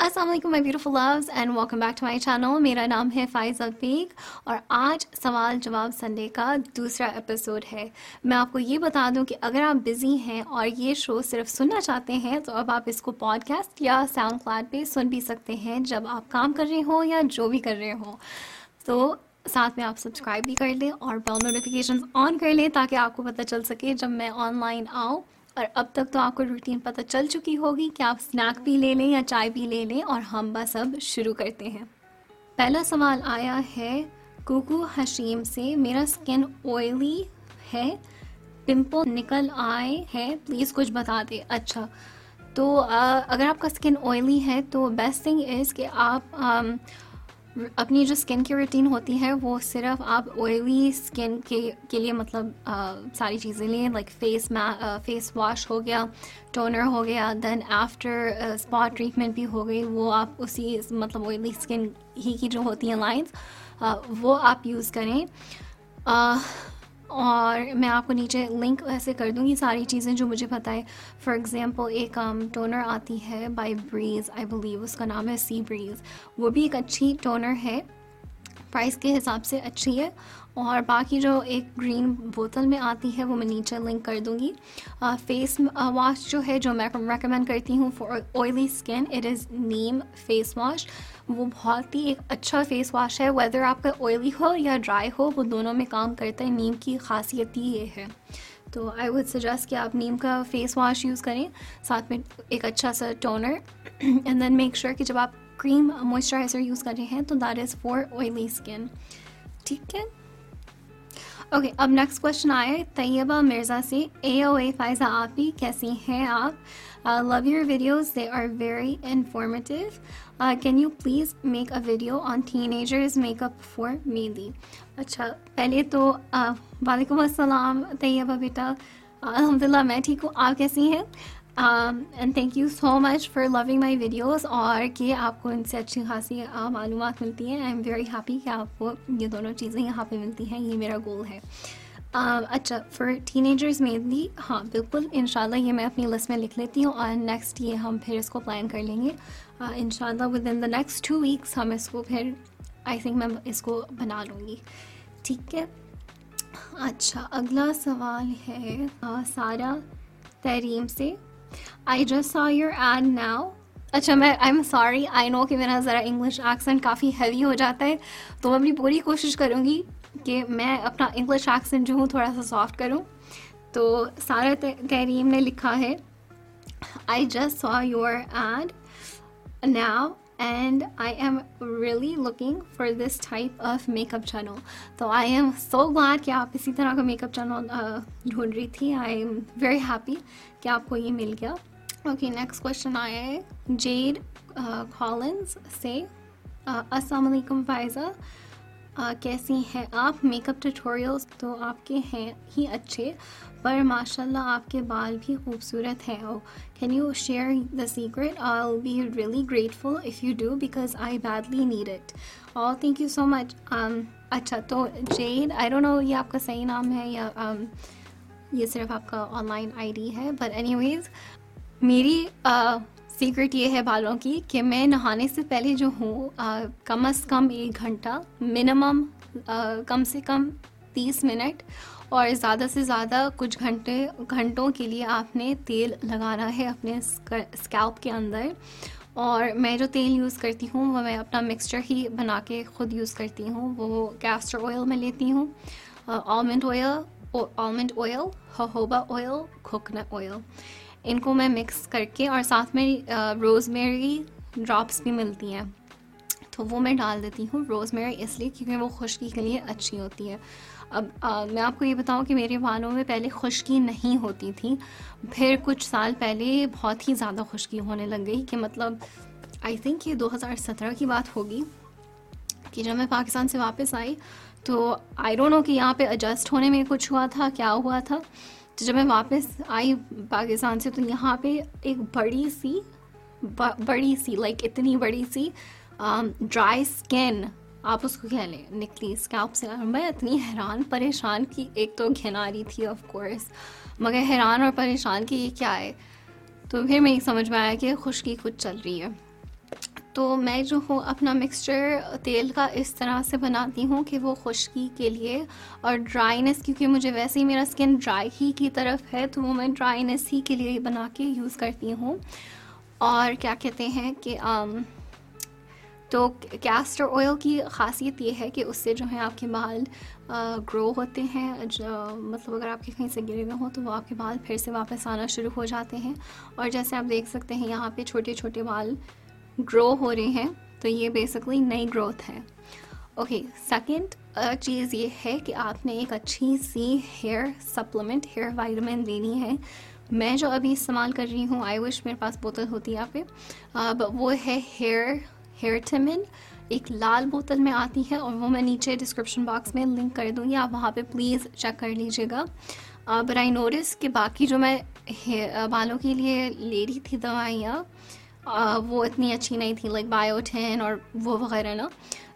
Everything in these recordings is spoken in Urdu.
السلام علیکم my beautiful loves and welcome back to my channel میرا نام ہے فائز الفیق اور آج سوال جواب سنڈے کا دوسرا ایپیسوڈ ہے میں آپ کو یہ بتا دوں کہ اگر آپ بزی ہیں اور یہ شو صرف سننا چاہتے ہیں تو اب آپ اس کو پوڈ کاسٹ یا ساؤنڈ کلاڈ پہ سن بھی سکتے ہیں جب آپ کام کر رہے ہوں یا جو بھی کر رہے ہوں تو ساتھ میں آپ سبسکرائب بھی کر لیں اور بیل نوٹیفیکیشن آن کر لیں تاکہ آپ کو پتہ چل سکے جب میں آن لائن آؤں اور اب تک تو آپ کو روٹین پتہ چل چکی ہوگی کہ آپ اسنیک بھی لے لیں یا چائے بھی لے لیں اور ہم بس اب شروع کرتے ہیں۔ پہلا سوال آیا ہے، کوکو حشیم سے میرا اسکن آئلی ہے پمپل نکل آئے ہے پلیز کچھ بتا دے اچھا تو اگر آپ کا اسکن آئلی ہے تو بیسٹ تھنگ از کہ آپ اپنی جو اسکن کی روٹین ہوتی ہے، وہ صرف آپ آئلی اسکن کے کے لیے مطلب ساری چیزیں لیں لائک فیس فیس واش ہو گیا ٹونر ہو گیا دین آفٹر اسپاٹ ٹریٹمنٹ بھی ہو گئی، وہ آپ اسی مطلب آئلی اسکن ہی کی جو ہوتی ہیں لائنس وہ آپ یوز کریں۔ اور میں آپ کو نیچے لنک ایسے کر دوں گی ساری چیزیں جو مجھے پتہ ہے. فار ایگزامپل ایک um, ٹونر آتی ہے بائی بریز آئی بلیو اس کا نام ہے سی بریز وہ بھی ایک اچھی ٹونر ہے. پرائز کے حساب سے اچھی ہے. اور باقی جو ایک گرین بوتل میں آتی ہے وہ میں نیچے لنک کر دوں گی۔ فیس واش جو ہے، جو میں ریکمینڈ کرتی ہوں for oily skin it is neem face wash وہ بہت ہی ایک اچھا فیس واش ہے۔ ویدر آپ کا آئلی ہو یا ڈرائی ہو، وہ دونوں میں کام کرتا ہے۔ نیم کی خاصیت ہی یہ ہے۔ تو آئی وڈ سجیسٹ کہ آپ نیم کا فیس واش یوز کریں۔ ساتھ میں ایک اچھا سا toner and then make sure کہ جب آپ کریم موئسچرائزر یوز کر رہے ہیں، تو that is for oily skin ٹھیک ہے؟ اوکے اب نیکسٹ کوشچن آئے طیبہ مرزا سے اے او اے فائزہ آپ ہی کیسی ہیں آپ love your videos they are very informative can you please make a video on teenagers makeup for میلی اچھا پہلے تو وعلیکم السلام طیبہ بیٹا الحمد للہ میں ٹھیک ہوں آپ کیسی ہیں and thank you so much for loving my videos اور کہ آپ کو ان سے اچھی خاصی معلومات ملتی ہیں. آئی ایم ویری ہیپی کہ آپ کو یہ دونوں چیزیں یہاں پہ ملتی ہیں. یہ میرا گول ہے. Um, اچھا فار ٹین ایجرز میں بھی ہاں بالکل. ان شاء اللہ یہ میں اپنی لسٹ میں لکھ لیتی ہوں اور نیکسٹ یہ ہم پھر اس کو پلان کر لیں گے. ان شاء اللہ within the next two weeks ہم اس کو پھر آئی تھنک میں اس کو بنا لوں گی. ٹھیک ہے. اچھا اگلا سوال ہے سارا تحریم سے. I just saw your ad now اچھا میں آئی ایم سوری آئی نو کہ میرا ذرا انگلش ایکسنٹ کافی ہیوی ہو جاتا ہے، تو میں اپنی پوری کوشش کروں گی کہ میں اپنا انگلش ایکسنٹ جو ہوں، تھوڑا سا سافٹ کروں۔ تو سارا تحریم نے لکھا ہے I just saw your ad now and I am really looking for this type of makeup channel تو آئی ایم سو گلیڈ کہ آپ اسی طرح کا میک اپ چینل ڈھونڈ رہی تھی آئی ایم ویری ہیپی کہ آپ کو یہ مل گیا اوکے نیکسٹ کوشچن آیا ہے جیڈ کالنس سے السلام علیکم فائزہ کیسی ہیں؟ آپ میک اپ ٹیٹوریلس تو آپ کے ہیں ہی اچھے، پر ماشاء اللہ آپ کے بال بھی خوبصورت ہیں۔ او can you share the secret I be really grateful if you do because I badly need it اور تھینک یو سو مچ اچھا تو جیڈ آئی ڈونٹ نو یہ آپ کا صحیح نام ہے یا um، یہ صرف آپ کا آن لائن آئی ڈی ہے بٹ اینی ویز میری سیکرٹ یہ ہے بالوں کی کہ میں نہانے سے پہلے جو ہوں کم از کم ایک گھنٹہ منیمم کم سے کم تیس منٹ اور زیادہ سے زیادہ کچھ گھنٹے، گھنٹوں کے لیے آپ نے تیل لگانا ہے اپنے اسکیلپ کے اندر اور میں جو تیل یوز کرتی ہوں وہ میں اپنا مکسچر ہی بنا کے خود یوز کرتی ہوں۔ وہ کیسٹر آئل میں لیتی ہوں almond oil almond oil jojoba oil coconut oil ان کو میں مکس کر کے اور ساتھ میں روز میری ڈراپس بھی ملتی ہیں۔ تو وہ میں ڈال دیتی ہوں روز میری اس لیے کیونکہ وہ خشکی کے لیے اچھی ہوتی ہے۔ اب میں آپ کو یہ بتاؤں کہ میرے بالوں میں پہلے خشکی نہیں ہوتی تھی۔ پھر کچھ سال پہلے بہت ہی زیادہ خشکی ہونے لگ گئی کہ مطلب آئی تھنک یہ دو ہزار سترہ کی بات ہوگی کہ جب میں پاکستان سے واپس آئی تو آئی ڈونٹ نو کہ یہاں پہ ایڈجسٹ ہونے میں کچھ ہوا تھا، کیا ہوا تھا۔ تو جب میں واپس آئی پاکستان سے تو یہاں پہ ایک بڑی سی بڑی سی لائک اتنی بڑی سی ڈرائی اسکن آپ اس کو کہہ لیں، نکلی اسکیپ سے۔ میں اتنی حیران، پریشان کی ایک تو گھن آ رہی تھی آف کورس مگر حیران اور پریشان کی یہ کیا ہے۔ تو پھر میں یہ سمجھ میں آیا کہ خشکی کچھ چل رہی ہے۔ تو میں جو ہوں اپنا مکسچر تیل کا اس طرح سے بناتی ہوں کہ وہ خشکی کے لیے اور ڈرائینس کیونکہ مجھے ویسے ہی میرا اسکن ڈرائی ہی کی طرف ہے، تو وہ میں ڈرائینس ہی کے لیے بنا کے یوز کرتی ہوں۔ اور کیا کہتے ہیں کہ تو کیسٹر آئل کی خاصیت یہ ہے کہ اس سے جو ہے آپ کے بال گرو ہوتے ہیں۔ مطلب اگر آپ کے کہیں سے گرے ہوئے ہوں تو وہ آپ کے بال پھر سے واپس آنا شروع ہو جاتے ہیں۔ اور جیسے آپ دیکھ سکتے ہیں یہاں پہ چھوٹے چھوٹے بال گرو ہو رہے ہیں، تو یہ بیسکلی نئی گروتھ ہے۔ اوکے سیکنڈ چیز یہ ہے کہ آپ نے ایک اچھی سی ہیئر سپلیمنٹ ہیئر وائٹمن لینی ہے۔ میں جو ابھی استعمال کر رہی ہوں آئی وش میرے پاس بوتل ہوتی ہے یہاں پہ۔ وہ ہے ہیئر ہیئر ٹمن ایک لال بوتل میں آتی ہے اور وہ میں نیچے ڈسکرپشن باکس میں لنک کر دوں گی، آپ وہاں پہ پلیز چیک کر لیجیے گا۔ بٹ آئی نوٹس کہ باقی جو میں بالوں کے لیے لے رہی تھی دوائیاں وہ اتنی اچھی نہیں تھی لائک بایوٹین اور وہ وغیرہ نا۔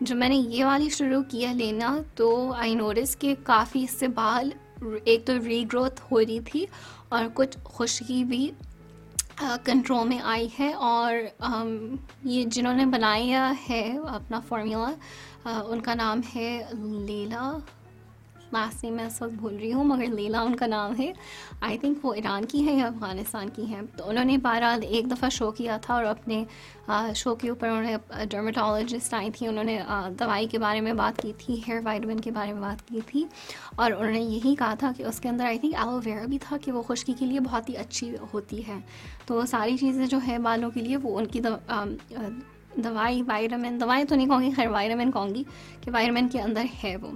جو میں نے یہ والی شروع کیا لینا تو آئی نوٹس کہ کافی اس سے بال ایک تو ری گروتھ ہو رہی تھی اور کچھ خشکی بھی کنٹرول میں آئی ہے اور یہ جنہوں نے بنایا ہے اپنا فارمولا ان کا نام ہے لیلا۔ لاسٹ نیم میں اس وقت بھول رہی ہوں، مگر لیلا ان کا نام ہے۔ آئی تھنک وہ ایران کی ہے یا افغانستان کی ہیں۔ تو انہوں نے بہرحال ایک دفعہ شو کیا تھا اور اپنے شو کے اوپر انہوں نے ڈرمیٹالوجسٹ آئی تھی۔ انہوں نے دوائی کے بارے میں بات کی تھی ہیئر وائٹمن کے بارے میں بات کی تھی۔ اور انہوں نے یہی کہا تھا کہ اس کے اندر آئی تھنک ایلو ویئر بھی تھا کہ وہ خشکی کے لیے بہت ہی اچھی ہوتی ہے۔ تو وہ ساری چیزیں جو ہے بالوں کے لیے، وہ ان کی دوائی وائرمن دوائی تو نہیں کہوں گی، خیر وائرمن کہوں گی کہ وائرمن کے اندر ہے وہ۔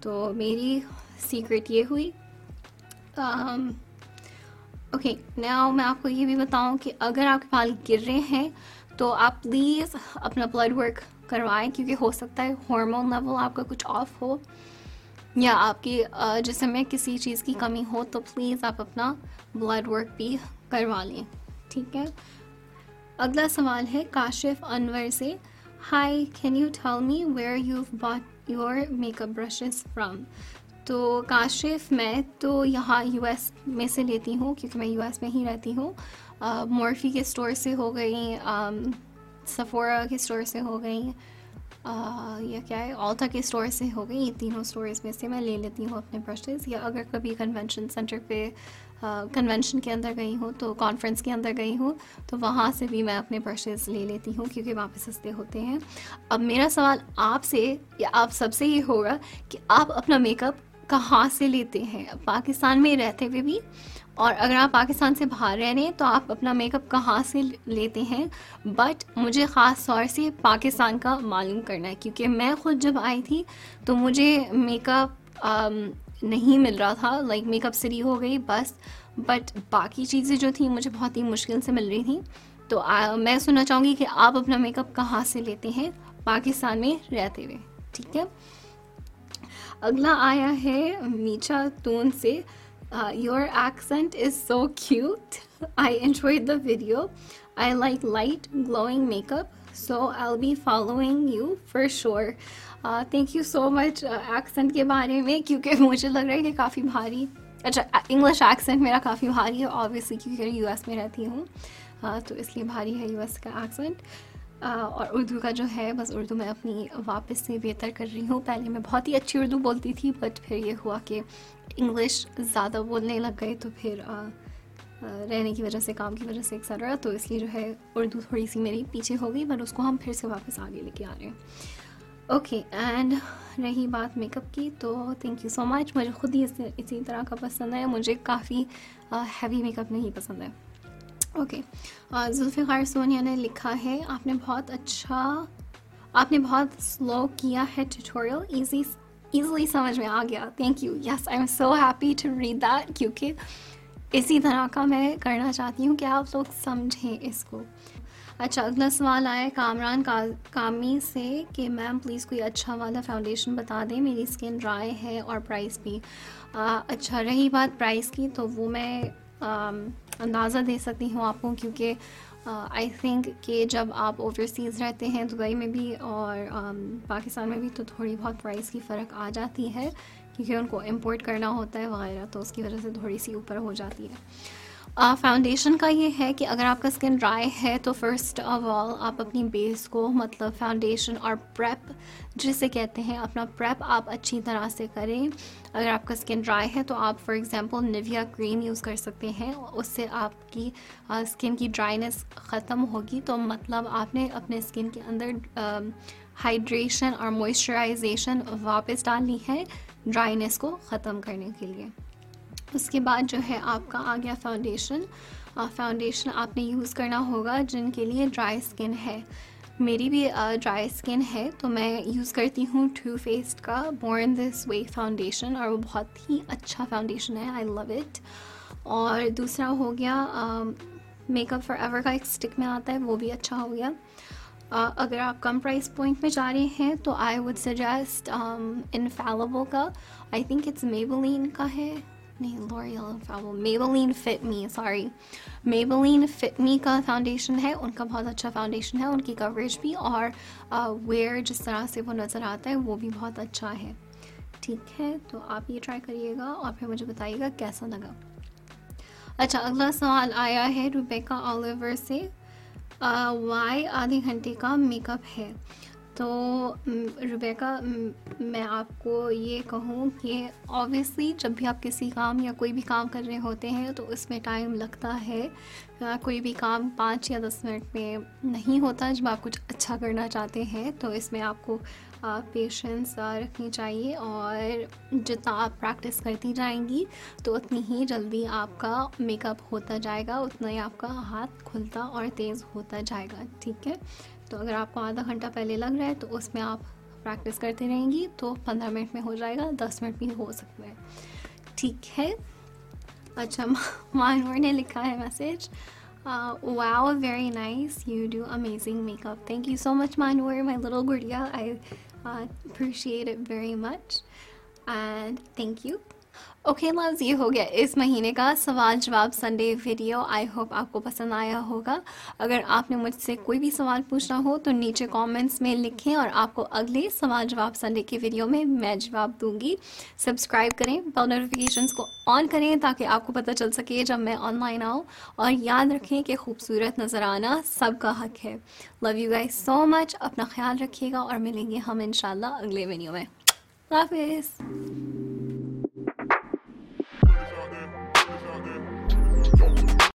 تو میری سیکرٹ یہ ہوئی اوکے نیا میں آپ کو یہ بھی بتاؤں کہ اگر آپ کے بال گر رہے ہیں تو آپ پلیز اپنا بلڈ ورک کروائیں کیونکہ ہو سکتا ہے ہارمون لیول آپ کا کچھ آف ہو یا آپ کی جسم میں کسی چیز کی کمی ہو تو پلیز آپ اپنا بلڈ ورک بھی کروا لیں، ٹھیک ہے؟ اگلا سوال ہے کاشف انور سے hi can you tell me where you bought your makeup brushes from تو کاشف میں تو یہاں یو ایس میں سے لیتی ہوں کیونکہ میں یو ایس میں ہی رہتی ہوں۔ مورفی کے اسٹور سے ہو گئی سفورا کے اسٹور سے ہو گئی یا کیا ہے آلتا کے اسٹور سے ہو گئی یہ تینوں اسٹورز میں سے میں لے لیتی ہوں اپنے برشز یا اگر کبھی کنونشن سینٹر پہ کنونشن کے اندر گئی ہوں تو کانفرنس کے اندر گئی ہوں تو وہاں سے بھی میں اپنے برشز لے لیتی ہوں کیونکہ وہاں پہ سستے ہوتے ہیں۔ اب میرا سوال آپ سے یا آپ سب سے یہ ہوگا کہ آپ اپنا میک اپ کہاں سے لیتے ہیں؟ پاکستان میں رہتے ہوئے بھی؟ اور اگر آپ پاکستان سے باہر رہ رہے ہیں تو آپ اپنا میک اپ کہاں سے لیتے ہیں؟ بٹ مجھے خاص طور سے پاکستان کا معلوم کرنا ہے کیونکہ میں خود جب آئی تھی تو مجھے میک اپ نہیں مل رہا تھا لائک میک اپ سری ہو گئی، بس. بٹ باقی چیزیں جو تھیں، مجھے بہت ہی مشکل سے مل رہی تھیں. تو میں سننا چاہوں گی کہ آپ اپنا میک اپ کہاں سے لیتے ہیں؟ پاکستان میں رہتے ہوئے، ٹھیک ہے؟ اگلا آیا ہے میچا تون سے. Your accent is so cute I enjoy the video I like light glowing makeup so I be following you for sure thank you so much accent کے بارے میں، کیونکہ مجھے لگ رہا ہے کہ کافی بھاری۔ اچھا انگلش ایکسنٹ میرا کافی بھاری ہے آبویسلی کیونکہ یو ایس میں رہتی ہوں۔ تو اس لیے بھاری ہے یو ایس کا ایکسنٹ اور اردو کا جو ہے، بس اردو میں اپنی واپس سے بہتر کر رہی ہوں۔ پہلے میں بہت ہی اچھی اردو بولتی تھی بٹ پھر یہ ہوا کہ انگلش زیادہ بولنے لگ گئے، تو پھر رہنے کی وجہ سے، کام کی وجہ سے ایکسٹرا تو اس لیے جو ہے، اردو تھوڑی سی میری پیچھے ہو گئی بٹ اس کو ہم پھر سے واپس آگے لے کے آ رہے ہیں۔ اوکے اینڈ رہی بات میک اپ کی تو تھینک یو سو مچ مجھے خود ہی اسی طرح کا پسند ہے. مجھے کافی ہیوی میک اپ نہیں پسند ہے. اوکے ذوالفقار سونیا نے لکھا ہے، آپ نے بہت اچھا آپ نے بہت سلو کیا ہے ٹیٹوریل ایزی ایزلی سمجھ میں آ گیا. Thank you yes I am so happy to read that کیونکہ اسی طرح کا میں کرنا چاہتی ہوں کہ آپ لوگ سمجھیں اس کو. اچھا اگلا سوال آیا ہے کامران کامی سے کہ میم پلیز کوئی اچھا والا فاؤنڈیشن بتا دیں، میری اسکن ڈرائی ہے اور پرائز بھی۔ اچھا رہی بات پرائز کی تو وہ میں اندازہ دے سکتی ہوں آپ کو کیونکہ آئی تھنک کہ جب آپ اوورسیز رہتے ہیں، دبئی میں بھی اور پاکستان میں بھی تو تھوڑی بہت پرائز کی فرق آ جاتی ہے کیونکہ ان کو امپورٹ کرنا ہوتا ہے وغیرہ، تو اس کی وجہ سے تھوڑی سی اوپر ہو جاتی ہے۔ فاؤنڈیشن کا یہ ہے کہ اگر آپ کا اسکن ڈرائی ہے تو فرسٹ آف آل آپ اپنی بیس کو مطلب فاؤنڈیشن اور پریپ جسے کہتے ہیں، اپنا پریپ آپ اچھی طرح سے کریں۔ اگر آپ کا اسکن ڈرائی ہے تو آپ for example Nivea cream use کر سکتے ہیں، اس سے آپ کی اسکن کی ڈرائینس ختم ہوگی۔ تو مطلب آپ نے اپنے اسکن کے اندر ہائیڈریشن اور موئسچرائزیشن واپس ڈالنی ہے ڈرائینس کو ختم کرنے کے لیے۔ اس کے بعد جو ہے آپ کا آ گیا فاؤنڈیشن فاؤنڈیشن آپ نے یوز کرنا ہوگا جن کے لیے ڈرائی اسکن ہے. میری بھی ڈرائی اسکن ہے تو میں یوز کرتی ہوں ٹو فیسڈ کا بورن دس وے فاؤنڈیشن اور وہ بہت ہی اچھا فاؤنڈیشن ہے. آئی لو اٹ اور دوسرا ہو گیا میک اپ فار ایور کا ایک اسٹک میں آتا ہے، وہ بھی اچھا ہو گیا. اگر آپ کم پرائز پوائنٹ میں جا رہے ہیں تو آئی وڈ سجیسٹ انفیلبل کا. آئی تھنک اٹس میبلین کا ہے. L'Oreal نہیں Maybelline fit me sorry Maybelline fit me کا فاؤنڈیشن ہے ان کا بہت اچھا فاؤنڈیشن ہے ان کی کوریج بھی اور ویئر جس طرح سے وہ نظر آتا ہے وہ بھی بہت اچھا ہے ٹھیک ہے تو آپ یہ ٹرائی کریے گا اور پھر مجھے بتائیے گا کیسا لگا اچھا اگلا سوال آیا ہے روبیکا آلیور سے وائی آدھے گھنٹے کا میک اپ ہے تو روبیکا میں آپ کو یہ کہوں کہ اوبیسلی جب بھی آپ کسی کام یا کوئی بھی کام کر رہے ہوتے ہیں تو اس میں ٹائم لگتا ہے کوئی بھی کام پانچ یا دس منٹ میں نہیں ہوتا جب آپ کچھ اچھا کرنا چاہتے ہیں، تو اس میں آپ کو پیشنس رکھنی چاہیے اور جتنا آپ پریکٹس کرتی جائیں گی تو اتنی ہی جلدی آپ کا میک اپ ہوتا جائے گا، اتنا ہی آپ کا ہاتھ کھلتا اور تیز ہوتا جائے گا، ٹھیک ہے؟ تو اگر آپ کو آدھا گھنٹہ پہلے لگ رہا ہے تو اس میں آپ پریکٹس کرتے رہیں گی تو پندرہ منٹ میں ہو جائے گا، دس منٹ بھی ہو سکتا ہے۔ ٹھیک ہے۔ اچھا مانور نے لکھا ہے message. Wow very nice, you do amazing makeup. Thank you so much Manoor, my little گڑیا۔ I appreciate it very much. And thank you. Okay لفظ یہ ہو گیا اس مہینے کا سوال جواب سنڈے ویڈیو آئی ہوپ آپ کو پسند آیا ہوگا اگر آپ نے مجھ سے کوئی بھی سوال پوچھنا ہو تو نیچے کامنٹس میں لکھیں اور آپ کو اگلے سوال جواب سنڈے کے ویڈیو میں میں جواب دوں گی سبسکرائب کریں بیل نوٹیفیکیشنس کو آن کریں تاکہ آپ کو پتہ چل سکے جب میں آن لائن آؤں اور یاد رکھیں کہ خوبصورت نظر آنا سب کا حق ہے لو یو گائی سو مچ اپنا خیال رکھیے گا اور ملیں گے ہم انشاءاللہ اگلے ویڈیو میں اللہ حافظ